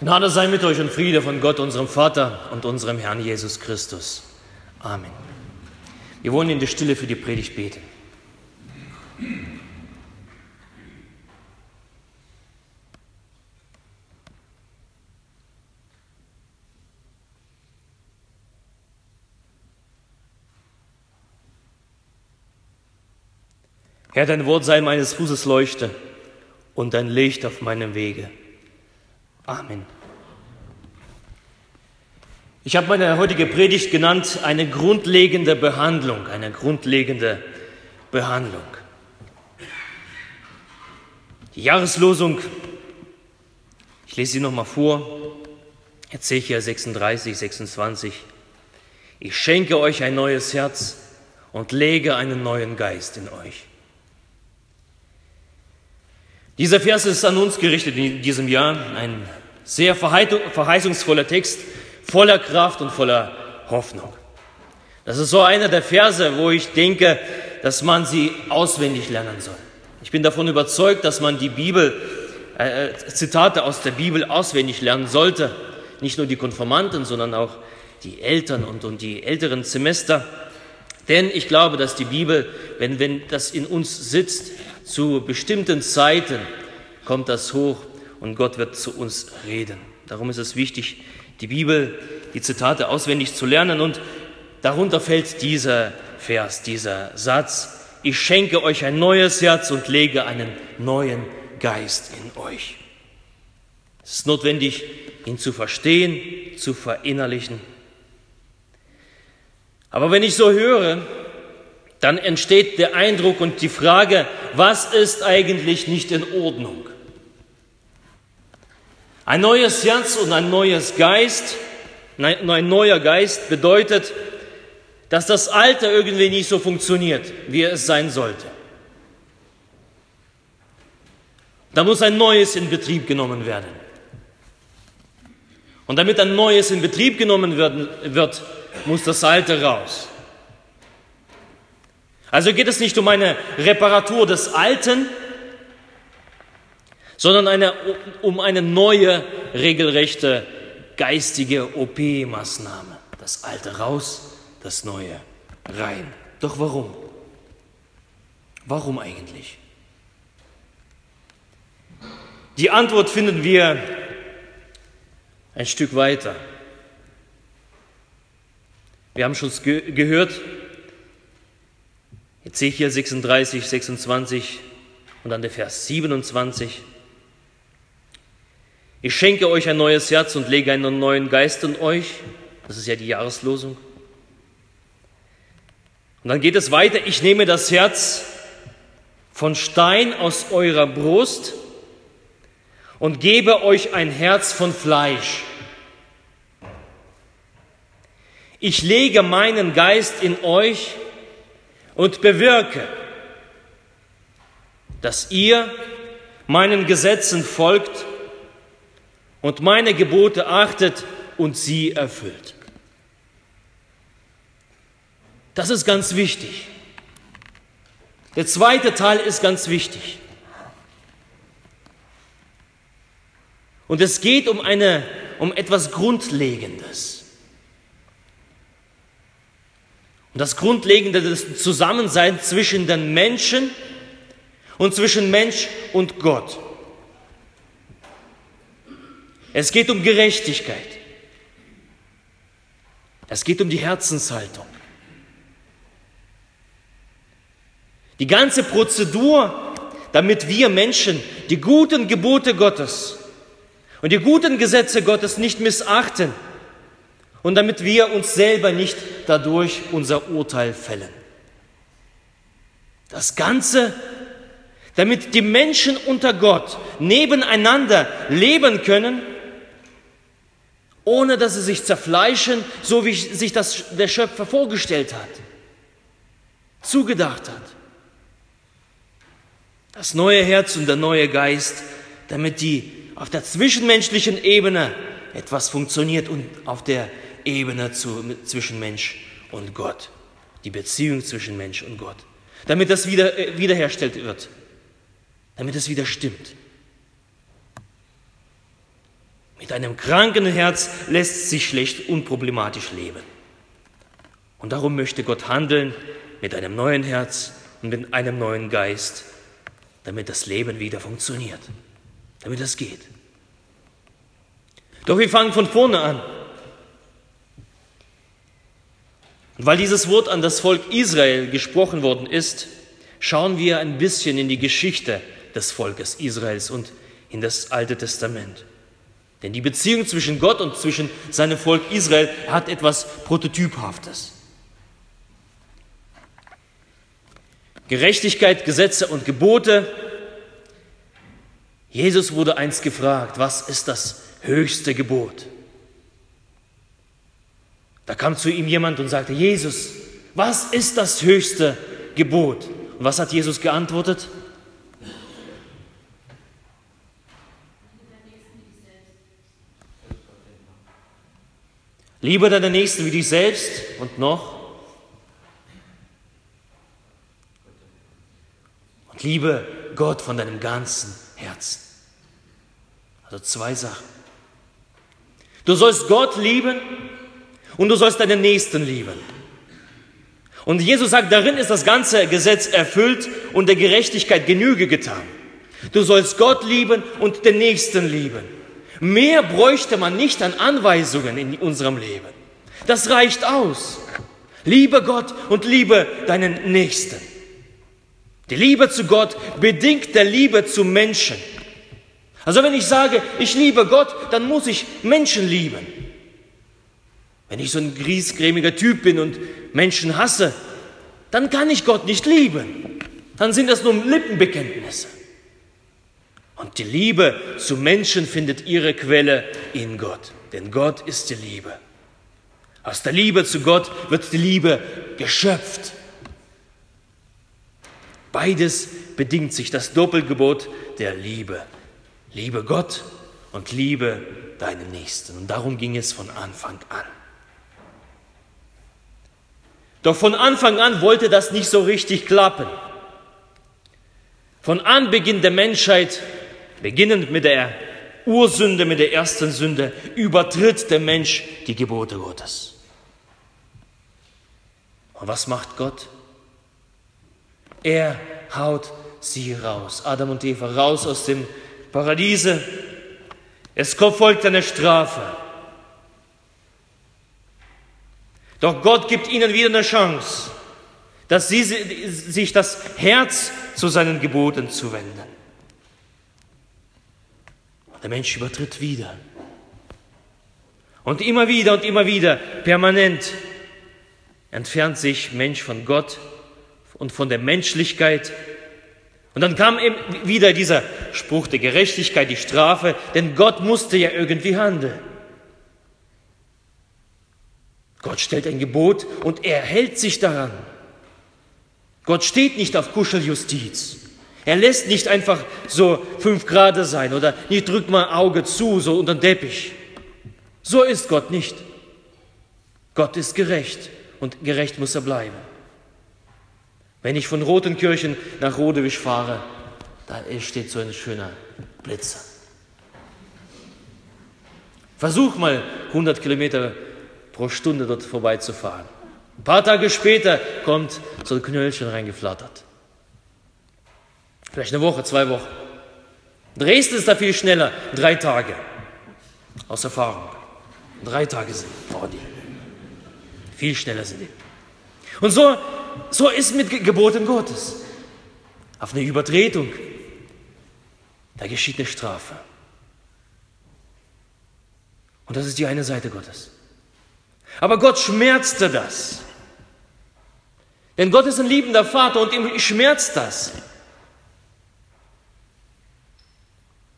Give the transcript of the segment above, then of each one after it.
Gnade sei mit euch und Friede von Gott, unserem Vater und unserem Herrn Jesus Christus. Amen. Wir wollen in der Stille für die Predigt beten. Herr, dein Wort sei meines Fußes Leuchte und dein Licht auf meinem Wege. Amen. Ich habe meine heutige Predigt genannt, eine grundlegende Behandlung, eine grundlegende Behandlung. Die Jahreslosung, ich lese sie nochmal vor, Ezechiel 36, 26. Ich schenke euch ein neues Herz und lege einen neuen Geist in euch. Dieser Vers ist an uns gerichtet in diesem Jahr, ein sehr verheißungsvoller Text, voller Kraft und voller Hoffnung. Das ist so einer der Verse, wo ich denke, dass man sie auswendig lernen soll. Ich bin davon überzeugt, dass man die Bibel, äh, Zitate aus der Bibel auswendig lernen sollte. Nicht nur die Konformanten, sondern auch die Eltern und, und die älteren Semester. Denn ich glaube, dass die Bibel, wenn, wenn das in uns sitzt, zu bestimmten Zeiten kommt das hoch und Gott wird zu uns reden. Darum ist es wichtig, die Bibel, die Zitate auswendig zu lernen und darunter fällt dieser Vers, dieser Satz. Ich schenke euch ein neues Herz und lege einen neuen Geist in euch. Es ist notwendig, ihn zu verstehen, zu verinnerlichen. Aber wenn ich so höre, dann entsteht der Eindruck und die Frage, was ist eigentlich nicht in Ordnung? Ein neues Herz und ein neues Geist, ein neuer Geist bedeutet, dass das Alte irgendwie nicht so funktioniert, wie es sein sollte. Da muss ein Neues in Betrieb genommen werden. Und damit ein Neues in Betrieb genommen wird, muss das Alte raus. Also geht es nicht um eine Reparatur des Alten, sondern eine, um eine neue, regelrechte geistige OP-Maßnahme. Das Alte raus, das Neue rein. Doch warum? Warum eigentlich? Die Antwort finden wir ein Stück weiter. Wir haben schon gehört, Ezechiel 36, 26 und dann der Vers 27. Ich schenke euch ein neues Herz und lege einen neuen Geist in euch. Das ist ja die Jahreslosung. Und dann geht es weiter. Ich nehme das Herz von Stein aus eurer Brust und gebe euch ein Herz von Fleisch. Ich lege meinen Geist in euch und bewirke, dass ihr meinen Gesetzen folgt und meine Gebote achtet und sie erfüllt. Das ist ganz wichtig. Der zweite Teil ist ganz wichtig. Und es geht um, eine, um etwas Grundlegendes. Das Grundlegende des Zusammenseins zwischen den Menschen und zwischen Mensch und Gott. Es geht um Gerechtigkeit. Es geht um die Herzenshaltung. Die ganze Prozedur, damit wir Menschen die guten Gebote Gottes und die guten Gesetze Gottes nicht missachten, und damit wir uns selber nicht dadurch unser Urteil fällen. Das Ganze, damit die Menschen unter Gott nebeneinander leben können, ohne dass sie sich zerfleischen, so wie sich das der Schöpfer vorgestellt hat, zugedacht hat. Das neue Herz und der neue Geist, damit die auf der zwischenmenschlichen Ebene etwas funktioniert und auf der Ebene zu, zwischen Mensch und Gott. Die Beziehung zwischen Mensch und Gott. Damit das wieder, äh, wiederherstellt wird. Damit es wieder stimmt. Mit einem kranken Herz lässt sich schlecht unproblematisch leben. Und darum möchte Gott handeln mit einem neuen Herz und mit einem neuen Geist, damit das Leben wieder funktioniert, damit es geht. Doch wir fangen von vorne an. Und weil dieses Wort an das Volk Israel gesprochen worden ist, schauen wir ein bisschen in die Geschichte des Volkes Israels und in das Alte Testament. Denn die Beziehung zwischen Gott und zwischen seinem Volk Israel hat etwas Prototyphaftes. Gerechtigkeit, Gesetze und Gebote. Jesus wurde einst gefragt, was ist das höchste Gebot? Da kam zu ihm jemand und sagte, Jesus, was ist das höchste Gebot? Und was hat Jesus geantwortet? Liebe deinen Nächsten wie dich selbst und noch. Und liebe Gott von deinem ganzen Herzen. Also zwei Sachen. Du sollst Gott lieben und du sollst deinen Nächsten lieben. Und Jesus sagt, darin ist das ganze Gesetz erfüllt und der Gerechtigkeit Genüge getan. Du sollst Gott lieben und den Nächsten lieben. Mehr bräuchte man nicht an Anweisungen in unserem Leben. Das reicht aus. Liebe Gott und liebe deinen Nächsten. Die Liebe zu Gott bedingt der Liebe zu Menschen. Also wenn ich sage, ich liebe Gott, dann muss ich Menschen lieben. Wenn ich so ein griesgrämiger Typ bin und Menschen hasse, dann kann ich Gott nicht lieben. Dann sind das nur Lippenbekenntnisse. Und die Liebe zu Menschen findet ihre Quelle in Gott. Denn Gott ist die Liebe. Aus der Liebe zu Gott wird die Liebe geschöpft. Beides bedingt sich das Doppelgebot der Liebe. Liebe Gott und liebe deinen Nächsten. Und darum ging es von Anfang an. Doch von Anfang an wollte das nicht so richtig klappen. Von Anbeginn der Menschheit Beginnend mit der Ursünde, mit der ersten Sünde, übertritt der Mensch die Gebote Gottes. Und was macht Gott? Er haut sie raus, Adam und Eva, raus aus dem Paradiese. Es folgt eine Strafe. Doch Gott gibt ihnen wieder eine Chance, dass sie sich das Herz zu seinen Geboten zuwenden. Der Mensch übertritt wieder. Und immer wieder und immer wieder, permanent, entfernt sich Mensch von Gott und von der Menschlichkeit. Und dann kam eben wieder dieser Spruch der Gerechtigkeit, die Strafe, denn Gott musste ja irgendwie handeln. Gott stellt ein Gebot und er hält sich daran. Gott steht nicht auf Kuscheljustiz. Er lässt nicht einfach so fünf Grad sein oder nicht drückt mal Auge zu, so unter den Teppich. So ist Gott nicht. Gott ist gerecht und gerecht muss er bleiben. Wenn ich von Rotenkirchen nach Rodewisch fahre, da steht so ein schöner Blitzer. Versuch mal 100 Kilometer pro Stunde dort vorbeizufahren. Ein paar Tage später kommt so ein Knöllchen reingeflattert. Vielleicht eine Woche, zwei Wochen. Dresden ist da viel schneller, drei Tage. Aus Erfahrung. Drei Tage sind vor die. Viel schneller sind die. Und so, so ist mit Geboten Gottes. Auf eine Übertretung, da geschieht eine Strafe. Und das ist die eine Seite Gottes. Aber Gott schmerzte das. Denn Gott ist ein liebender Vater und ihm schmerzt das.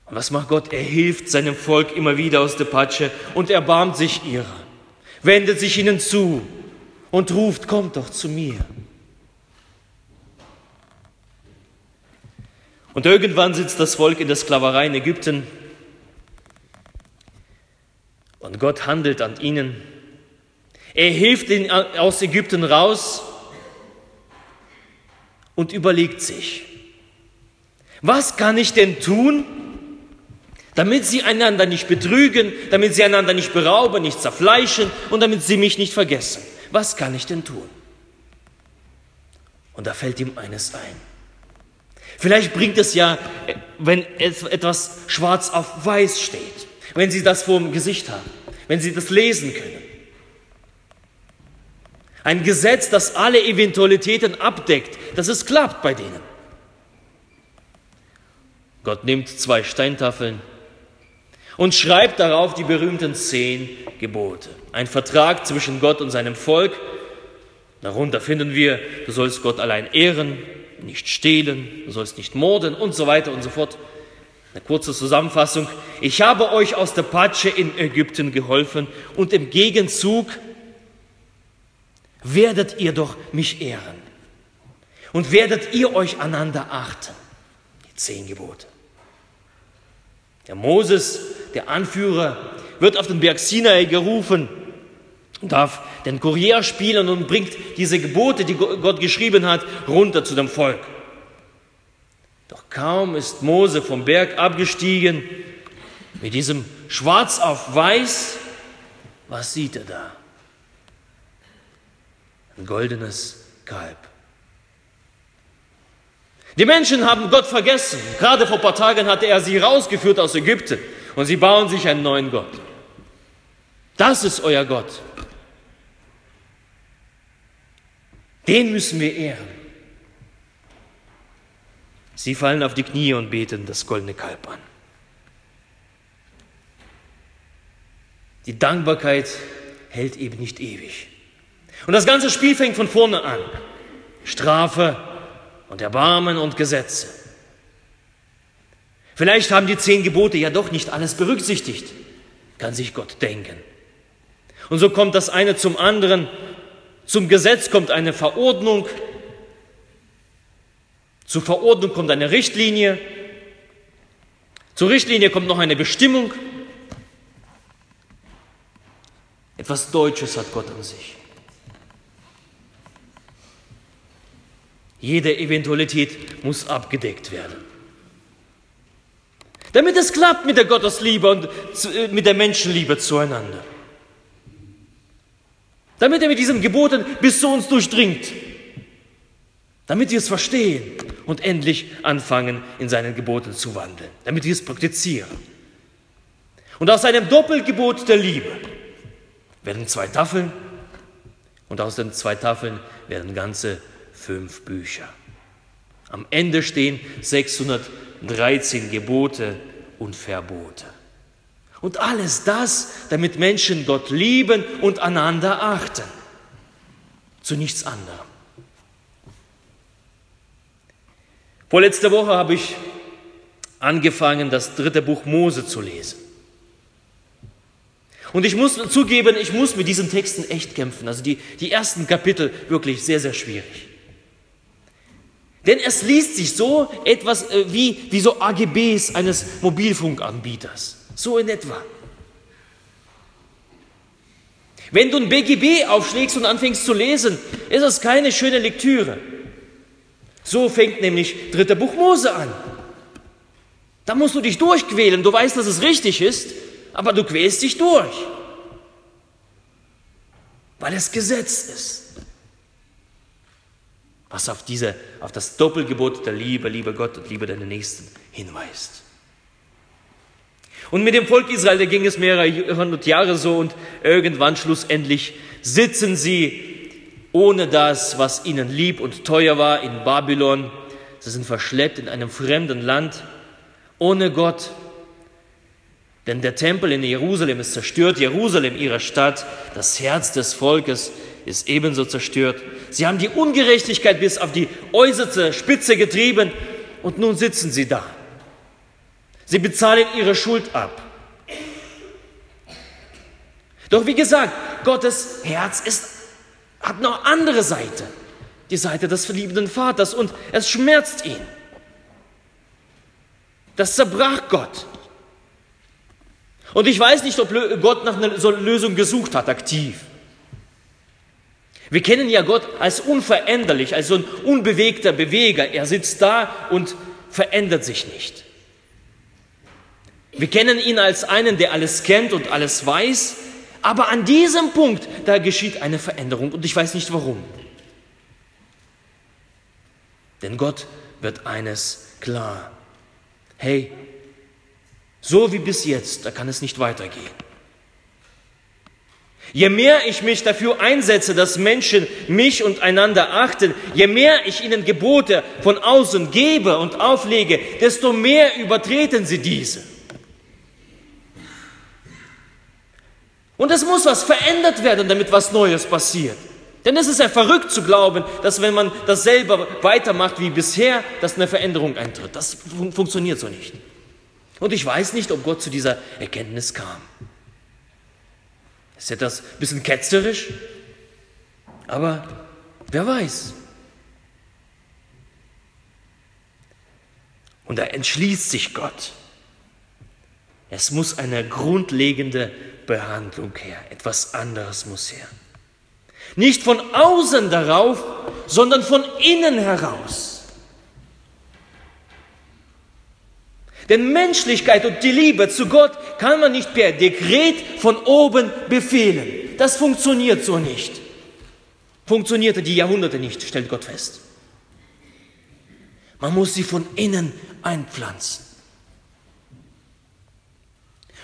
Und was macht Gott? Er hilft seinem Volk immer wieder aus der Patsche und erbarmt sich ihrer, wendet sich ihnen zu und ruft, kommt doch zu mir. Und irgendwann sitzt das Volk in der Sklaverei in Ägypten und Gott handelt an ihnen. Er hilft ihnen aus Ägypten raus und überlegt sich, was kann ich denn tun, damit sie einander nicht betrügen, damit sie einander nicht berauben, nicht zerfleischen und damit sie mich nicht vergessen. Was kann ich denn tun? Und da fällt ihm eines ein. Vielleicht bringt es ja, wenn etwas schwarz auf weiß steht, wenn Sie das vor dem Gesicht haben, wenn Sie das lesen können. Ein Gesetz, das alle Eventualitäten abdeckt, dass es klappt bei denen. Gott nimmt zwei Steintafeln und schreibt darauf die berühmten zehn Gebote. Ein Vertrag zwischen Gott und seinem Volk. Darunter finden wir, du sollst Gott allein ehren, nicht stehlen, du sollst nicht morden und so weiter und so fort. Eine kurze Zusammenfassung. Ich habe euch aus der Patsche in Ägypten geholfen und im Gegenzug werdet ihr doch mich ehren und werdet ihr euch einander achten. Die zehn Gebote. Der Moses, der Anführer, wird auf den Berg Sinai gerufen darf den Kurier spielen und bringt diese Gebote, die Gott geschrieben hat, runter zu dem Volk. Doch kaum ist Mose vom Berg abgestiegen, mit diesem Schwarz auf Weiß, was sieht er da? Ein goldenes Kalb. Die Menschen haben Gott vergessen. Gerade vor ein paar Tagen hatte er sie rausgeführt aus Ägypten und sie bauen sich einen neuen Gott. Das ist euer Gott. Den müssen wir ehren. Sie fallen auf die Knie und beten das goldene Kalb an. Die Dankbarkeit hält eben nicht ewig. Und das ganze Spiel fängt von vorne an. Strafe und Erbarmen und Gesetze. Vielleicht haben die zehn Gebote ja doch nicht alles berücksichtigt, kann sich Gott denken. Und so kommt das eine zum anderen zum Gesetz kommt eine Verordnung, zur Verordnung kommt eine Richtlinie, zur Richtlinie kommt noch eine Bestimmung. Etwas Deutsches hat Gott an sich. Jede Eventualität muss abgedeckt werden. Damit es klappt mit der Gottesliebe und äh, mit der Menschenliebe zueinander damit er mit diesen Geboten bis zu uns durchdringt, damit wir es verstehen und endlich anfangen, in seinen Geboten zu wandeln, damit wir es praktizieren. Und aus einem Doppelgebot der Liebe werden zwei Tafeln und aus den zwei Tafeln werden ganze fünf Bücher. Am Ende stehen 613 Gebote und Verbote. Und alles das, damit Menschen Gott lieben und einander achten. Zu nichts anderem. Vorletzte Woche habe ich angefangen, das dritte Buch Mose zu lesen. Und ich muss zugeben, ich muss mit diesen Texten echt kämpfen. Also die, die ersten Kapitel wirklich sehr, sehr schwierig. Denn es liest sich so etwas äh, wie, wie so AGBs eines Mobilfunkanbieters. So in etwa. Wenn du ein BGB aufschlägst und anfängst zu lesen, ist es keine schöne Lektüre. So fängt nämlich dritter Buch Mose an. Da musst du dich durchquälen. Du weißt, dass es richtig ist, aber du quälst dich durch. Weil es Gesetz ist. Was auf, diese, auf das Doppelgebot der Liebe, liebe Gott und liebe deinen Nächsten hinweist. Und mit dem Volk Israel, da ging es mehrere hundert Jahre so und irgendwann schlussendlich sitzen sie ohne das, was ihnen lieb und teuer war, in Babylon. Sie sind verschleppt in einem fremden Land, ohne Gott. Denn der Tempel in Jerusalem ist zerstört, Jerusalem, ihre Stadt, das Herz des Volkes ist ebenso zerstört. Sie haben die Ungerechtigkeit bis auf die äußerste Spitze getrieben und nun sitzen sie da Sie bezahlen ihre Schuld ab. Doch wie gesagt, Gottes Herz ist, hat noch andere Seite, die Seite des verliebenden Vaters und es schmerzt ihn. Das zerbrach Gott. Und ich weiß nicht, ob Gott nach einer Lösung gesucht hat, aktiv. Wir kennen ja Gott als unveränderlich, als so ein unbewegter Beweger. Er sitzt da und verändert sich nicht. Wir kennen ihn als einen, der alles kennt und alles weiß. Aber an diesem Punkt, da geschieht eine Veränderung und ich weiß nicht warum. Denn Gott wird eines klar. Hey, so wie bis jetzt, da kann es nicht weitergehen. Je mehr ich mich dafür einsetze, dass Menschen mich und einander achten, je mehr ich ihnen Gebote von außen gebe und auflege, desto mehr übertreten sie diese. Und es muss was verändert werden, damit was Neues passiert. Denn es ist ja verrückt zu glauben, dass wenn man das selber weitermacht wie bisher, dass eine Veränderung eintritt. Das fun funktioniert so nicht. Und ich weiß nicht, ob Gott zu dieser Erkenntnis kam. Ist etwas ein bisschen ketzerisch, aber wer weiß. Und da entschließt sich Gott. Es muss eine grundlegende Behandlung her, etwas anderes muss her. Nicht von außen darauf, sondern von innen heraus. Denn Menschlichkeit und die Liebe zu Gott kann man nicht per Dekret von oben befehlen. Das funktioniert so nicht. Funktionierte die Jahrhunderte nicht, stellt Gott fest. Man muss sie von innen einpflanzen.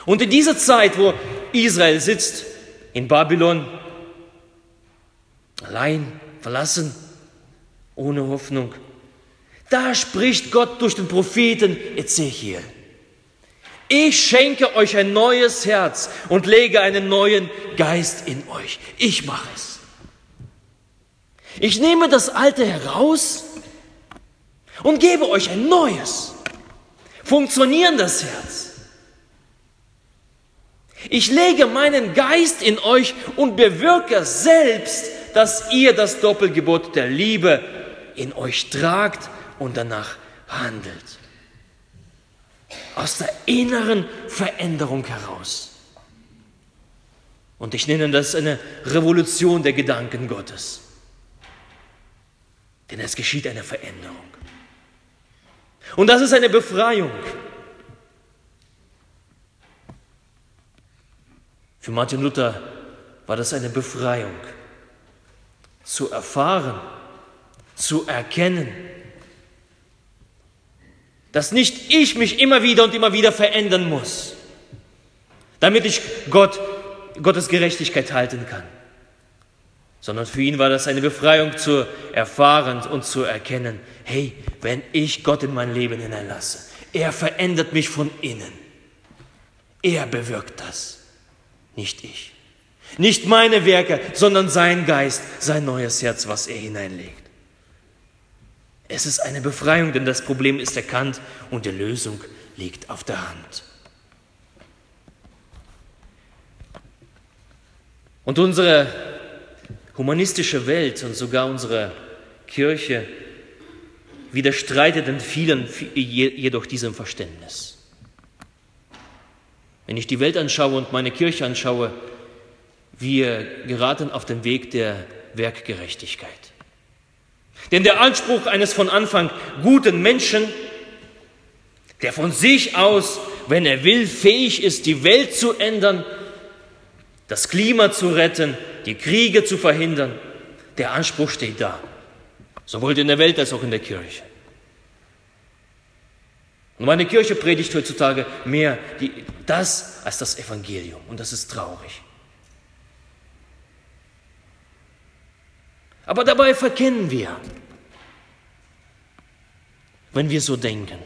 Und in dieser Zeit, wo Israel sitzt, in Babylon, allein, verlassen, ohne Hoffnung, da spricht Gott durch den Propheten Ezechiel. Ich schenke euch ein neues Herz und lege einen neuen Geist in euch. Ich mache es. Ich nehme das Alte heraus und gebe euch ein neues, funktionierendes Herz. Ich lege meinen Geist in euch und bewirke selbst, dass ihr das Doppelgebot der Liebe in euch tragt und danach handelt. Aus der inneren Veränderung heraus. Und ich nenne das eine Revolution der Gedanken Gottes. Denn es geschieht eine Veränderung. Und das ist eine Befreiung. Für Martin Luther war das eine Befreiung. Zu erfahren, zu erkennen, dass nicht ich mich immer wieder und immer wieder verändern muss, damit ich Gott, Gottes Gerechtigkeit halten kann, sondern für ihn war das eine Befreiung zu erfahren und zu erkennen, hey, wenn ich Gott in mein Leben hineinlasse, er verändert mich von innen. Er bewirkt das, nicht ich. Nicht meine Werke, sondern sein Geist, sein neues Herz, was er hineinlegt. Es ist eine Befreiung, denn das Problem ist erkannt und die Lösung liegt auf der Hand. Und unsere humanistische Welt und sogar unsere Kirche widerstreitet in vielen jedoch diesem Verständnis. Wenn ich die Welt anschaue und meine Kirche anschaue, wir geraten auf den Weg der Werkgerechtigkeit. Denn der Anspruch eines von Anfang guten Menschen, der von sich aus, wenn er will, fähig ist, die Welt zu ändern, das Klima zu retten, die Kriege zu verhindern, der Anspruch steht da, sowohl in der Welt als auch in der Kirche. Und meine Kirche predigt heutzutage mehr die, das als das Evangelium. Und das ist traurig. Aber dabei verkennen wir, wenn wir so denken,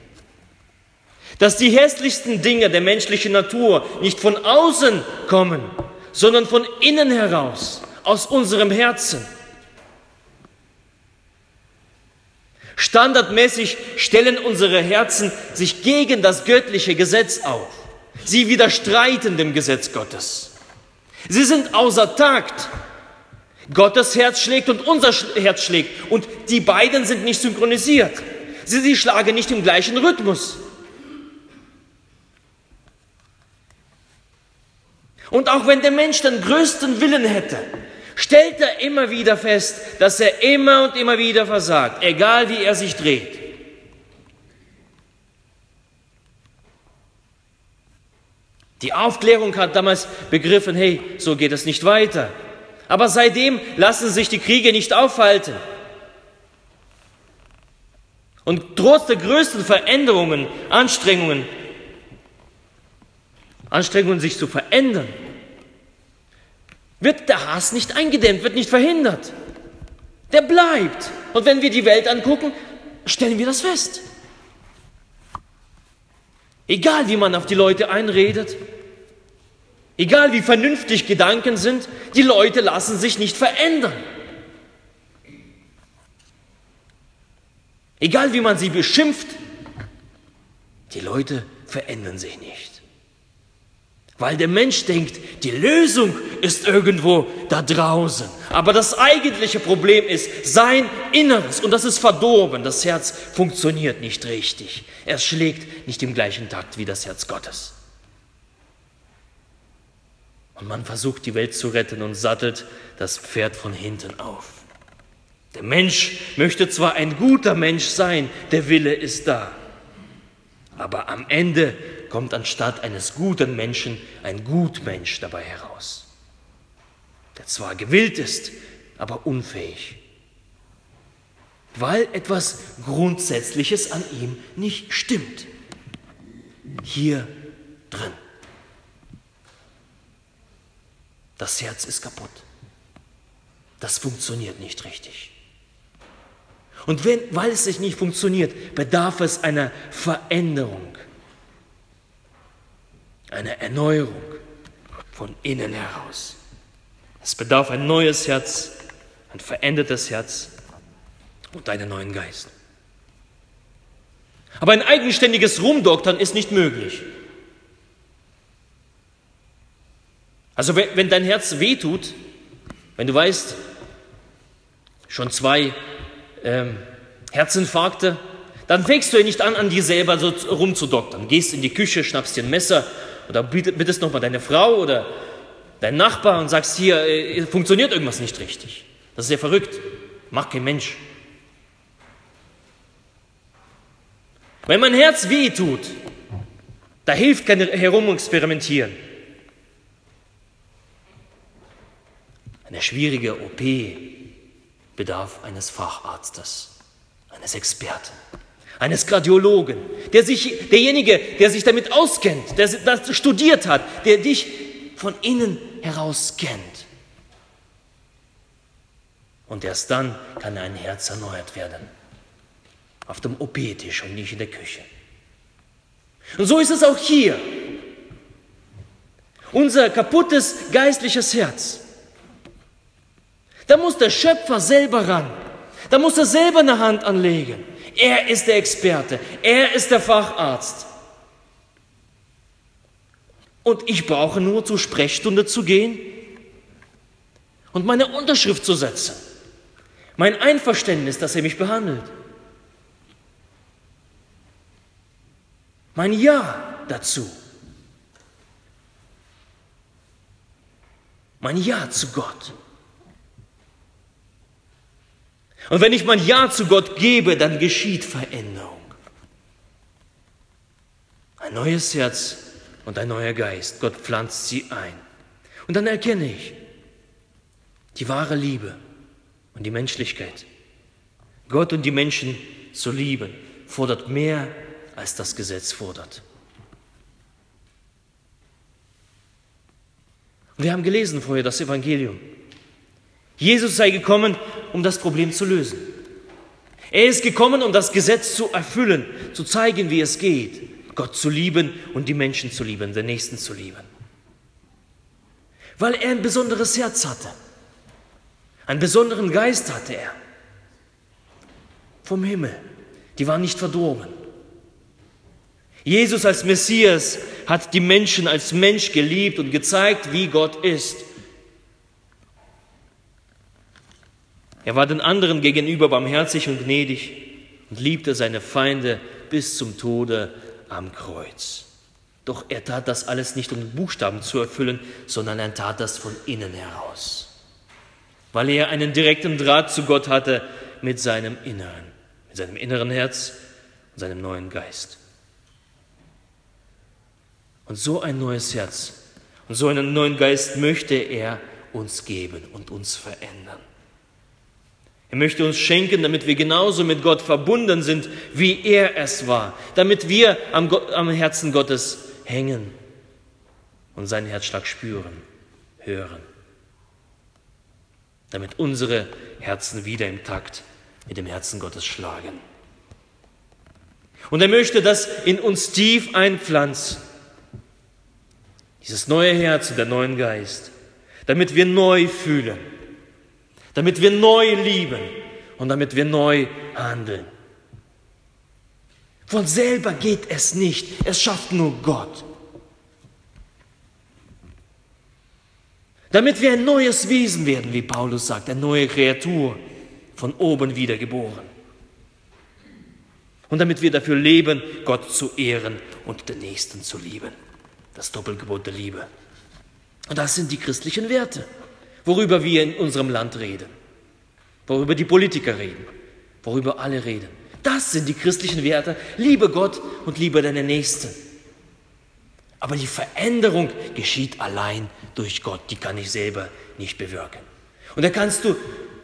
dass die hässlichsten Dinge der menschlichen Natur nicht von außen kommen, sondern von innen heraus, aus unserem Herzen. Standardmäßig stellen unsere Herzen sich gegen das göttliche Gesetz auf. Sie widerstreiten dem Gesetz Gottes. Sie sind außer Takt Gottes Herz schlägt und unser Herz schlägt. Und die beiden sind nicht synchronisiert. Sie, sie schlagen nicht im gleichen Rhythmus. Und auch wenn der Mensch den größten Willen hätte, stellt er immer wieder fest, dass er immer und immer wieder versagt, egal wie er sich dreht. Die Aufklärung hat damals begriffen, hey, so geht es nicht weiter. Aber seitdem lassen sich die Kriege nicht aufhalten. Und trotz der größten Veränderungen, Anstrengungen, Anstrengungen sich zu verändern, wird der Hass nicht eingedämmt, wird nicht verhindert. Der bleibt. Und wenn wir die Welt angucken, stellen wir das fest. Egal wie man auf die Leute einredet, egal wie vernünftig Gedanken sind, die Leute lassen sich nicht verändern. Egal wie man sie beschimpft, die Leute verändern sich nicht. Weil der Mensch denkt, die Lösung ist irgendwo da draußen. Aber das eigentliche Problem ist sein Inneres und das ist verdorben. Das Herz funktioniert nicht richtig. Es schlägt nicht im gleichen Takt wie das Herz Gottes. Und man versucht die Welt zu retten und sattelt das Pferd von hinten auf. Der Mensch möchte zwar ein guter Mensch sein, der Wille ist da. Aber am Ende kommt anstatt eines guten Menschen ein Gutmensch dabei heraus, der zwar gewillt ist, aber unfähig, weil etwas Grundsätzliches an ihm nicht stimmt. Hier drin. Das Herz ist kaputt. Das funktioniert nicht richtig. Und wenn, weil es nicht funktioniert, bedarf es einer Veränderung eine Erneuerung von innen heraus. Es bedarf ein neues Herz, ein verändertes Herz und einen neuen Geist. Aber ein eigenständiges Rumdoktern ist nicht möglich. Also wenn dein Herz wehtut, wenn du weißt, schon zwei ähm, Herzinfarkte, dann fängst du ja nicht an, an dir selber so rumzudoktern. Gehst in die Küche, schnappst dir ein Messer oder bittest nochmal deine Frau oder deinen Nachbar und sagst, hier äh, funktioniert irgendwas nicht richtig. Das ist ja verrückt. Macht kein Mensch. Wenn mein Herz weh tut, da hilft kein Herumexperimentieren. Eine schwierige OP bedarf eines Facharztes, eines Experten eines Kardiologen, der sich, derjenige, der sich damit auskennt, der das studiert hat, der dich von innen heraus kennt. Und erst dann kann ein Herz erneuert werden. Auf dem OP-Tisch und nicht in der Küche. Und so ist es auch hier. Unser kaputtes geistliches Herz. Da muss der Schöpfer selber ran. Da muss er selber eine Hand anlegen. Er ist der Experte. Er ist der Facharzt. Und ich brauche nur zur Sprechstunde zu gehen und meine Unterschrift zu setzen. Mein Einverständnis, dass er mich behandelt. Mein Ja dazu. Mein Ja zu Gott. Und wenn ich mein Ja zu Gott gebe, dann geschieht Veränderung. Ein neues Herz und ein neuer Geist. Gott pflanzt sie ein. Und dann erkenne ich die wahre Liebe und die Menschlichkeit. Gott und die Menschen zu lieben, fordert mehr, als das Gesetz fordert. Und wir haben gelesen vorher das Evangelium. Jesus sei gekommen, um das Problem zu lösen. Er ist gekommen, um das Gesetz zu erfüllen, zu zeigen, wie es geht, Gott zu lieben und die Menschen zu lieben, den Nächsten zu lieben. Weil er ein besonderes Herz hatte, einen besonderen Geist hatte er. Vom Himmel, die waren nicht verdorben. Jesus als Messias hat die Menschen als Mensch geliebt und gezeigt, wie Gott ist. Er war den anderen gegenüber barmherzig und gnädig und liebte seine Feinde bis zum Tode am Kreuz. Doch er tat das alles nicht, um Buchstaben zu erfüllen, sondern er tat das von innen heraus, weil er einen direkten Draht zu Gott hatte mit seinem Inneren, mit seinem inneren Herz und seinem neuen Geist. Und so ein neues Herz und so einen neuen Geist möchte er uns geben und uns verändern. Er möchte uns schenken, damit wir genauso mit Gott verbunden sind, wie er es war, damit wir am, am Herzen Gottes hängen und seinen Herzschlag spüren, hören, damit unsere Herzen wieder im Takt mit dem Herzen Gottes schlagen. Und er möchte das in uns tief einpflanzen, dieses neue Herz und der neuen Geist, damit wir neu fühlen damit wir neu lieben und damit wir neu handeln. Von selber geht es nicht, es schafft nur Gott. Damit wir ein neues Wesen werden, wie Paulus sagt, eine neue Kreatur, von oben wiedergeboren. Und damit wir dafür leben, Gott zu ehren und den Nächsten zu lieben. Das Doppelgebot der Liebe. Und das sind die christlichen Werte worüber wir in unserem Land reden, worüber die Politiker reden, worüber alle reden. Das sind die christlichen Werte. Liebe Gott und liebe deine Nächsten. Aber die Veränderung geschieht allein durch Gott. Die kann ich selber nicht bewirken. Und da kannst du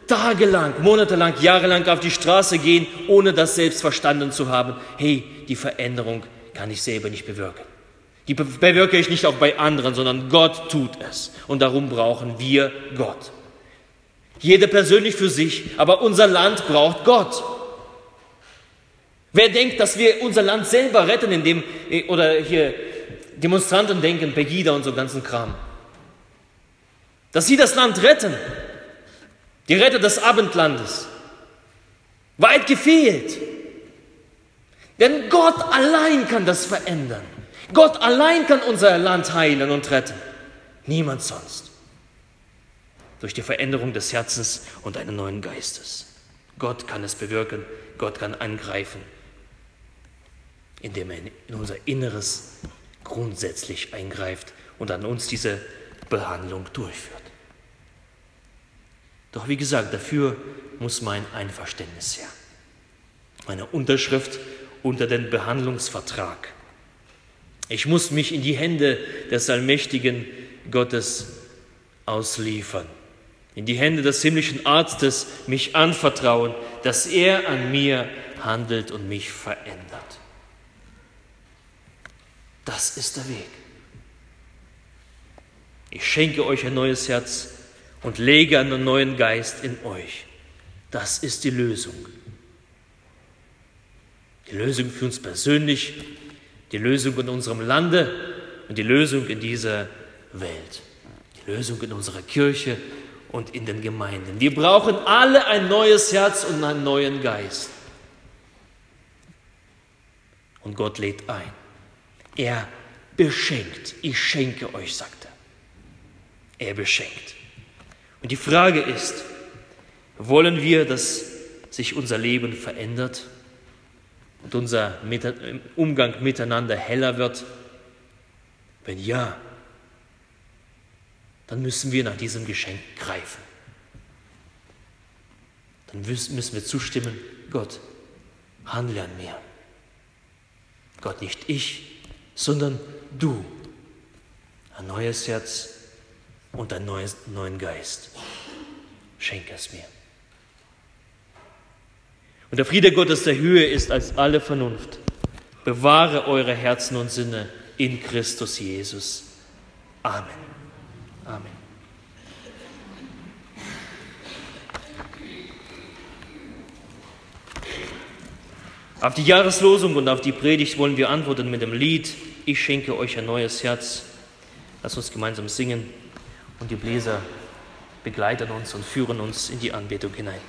tagelang, monatelang, jahrelang auf die Straße gehen, ohne das selbst verstanden zu haben. Hey, die Veränderung kann ich selber nicht bewirken. Die bewirke ich nicht auch bei anderen, sondern Gott tut es. Und darum brauchen wir Gott. Jeder persönlich für sich, aber unser Land braucht Gott. Wer denkt, dass wir unser Land selber retten, indem, oder hier Demonstranten denken, Pegida und so ganzen Kram. Dass sie das Land retten, die Retter des Abendlandes. Weit gefehlt. Denn Gott allein kann das verändern. Gott allein kann unser Land heilen und retten. Niemand sonst. Durch die Veränderung des Herzens und einen neuen Geistes. Gott kann es bewirken, Gott kann angreifen, indem er in unser Inneres grundsätzlich eingreift und an uns diese Behandlung durchführt. Doch wie gesagt, dafür muss mein Einverständnis her. Meine Unterschrift unter den Behandlungsvertrag ich muss mich in die Hände des allmächtigen Gottes ausliefern, in die Hände des himmlischen Arztes mich anvertrauen, dass er an mir handelt und mich verändert. Das ist der Weg. Ich schenke euch ein neues Herz und lege einen neuen Geist in euch. Das ist die Lösung. Die Lösung für uns persönlich, die Lösung in unserem Lande und die Lösung in dieser Welt. Die Lösung in unserer Kirche und in den Gemeinden. Wir brauchen alle ein neues Herz und einen neuen Geist. Und Gott lädt ein. Er beschenkt. Ich schenke euch, sagt er. Er beschenkt. Und die Frage ist, wollen wir, dass sich unser Leben verändert? Und unser Umgang miteinander heller wird? Wenn ja, dann müssen wir nach diesem Geschenk greifen. Dann müssen wir zustimmen, Gott, handle an mir. Gott, nicht ich, sondern du. Ein neues Herz und einen neuen Geist. Schenke es mir. Und der Friede Gottes der Höhe ist als alle Vernunft. Bewahre eure Herzen und Sinne in Christus Jesus. Amen. Amen. Auf die Jahreslosung und auf die Predigt wollen wir antworten mit dem Lied Ich schenke euch ein neues Herz. Lass uns gemeinsam singen und die Bläser begleiten uns und führen uns in die Anbetung hinein.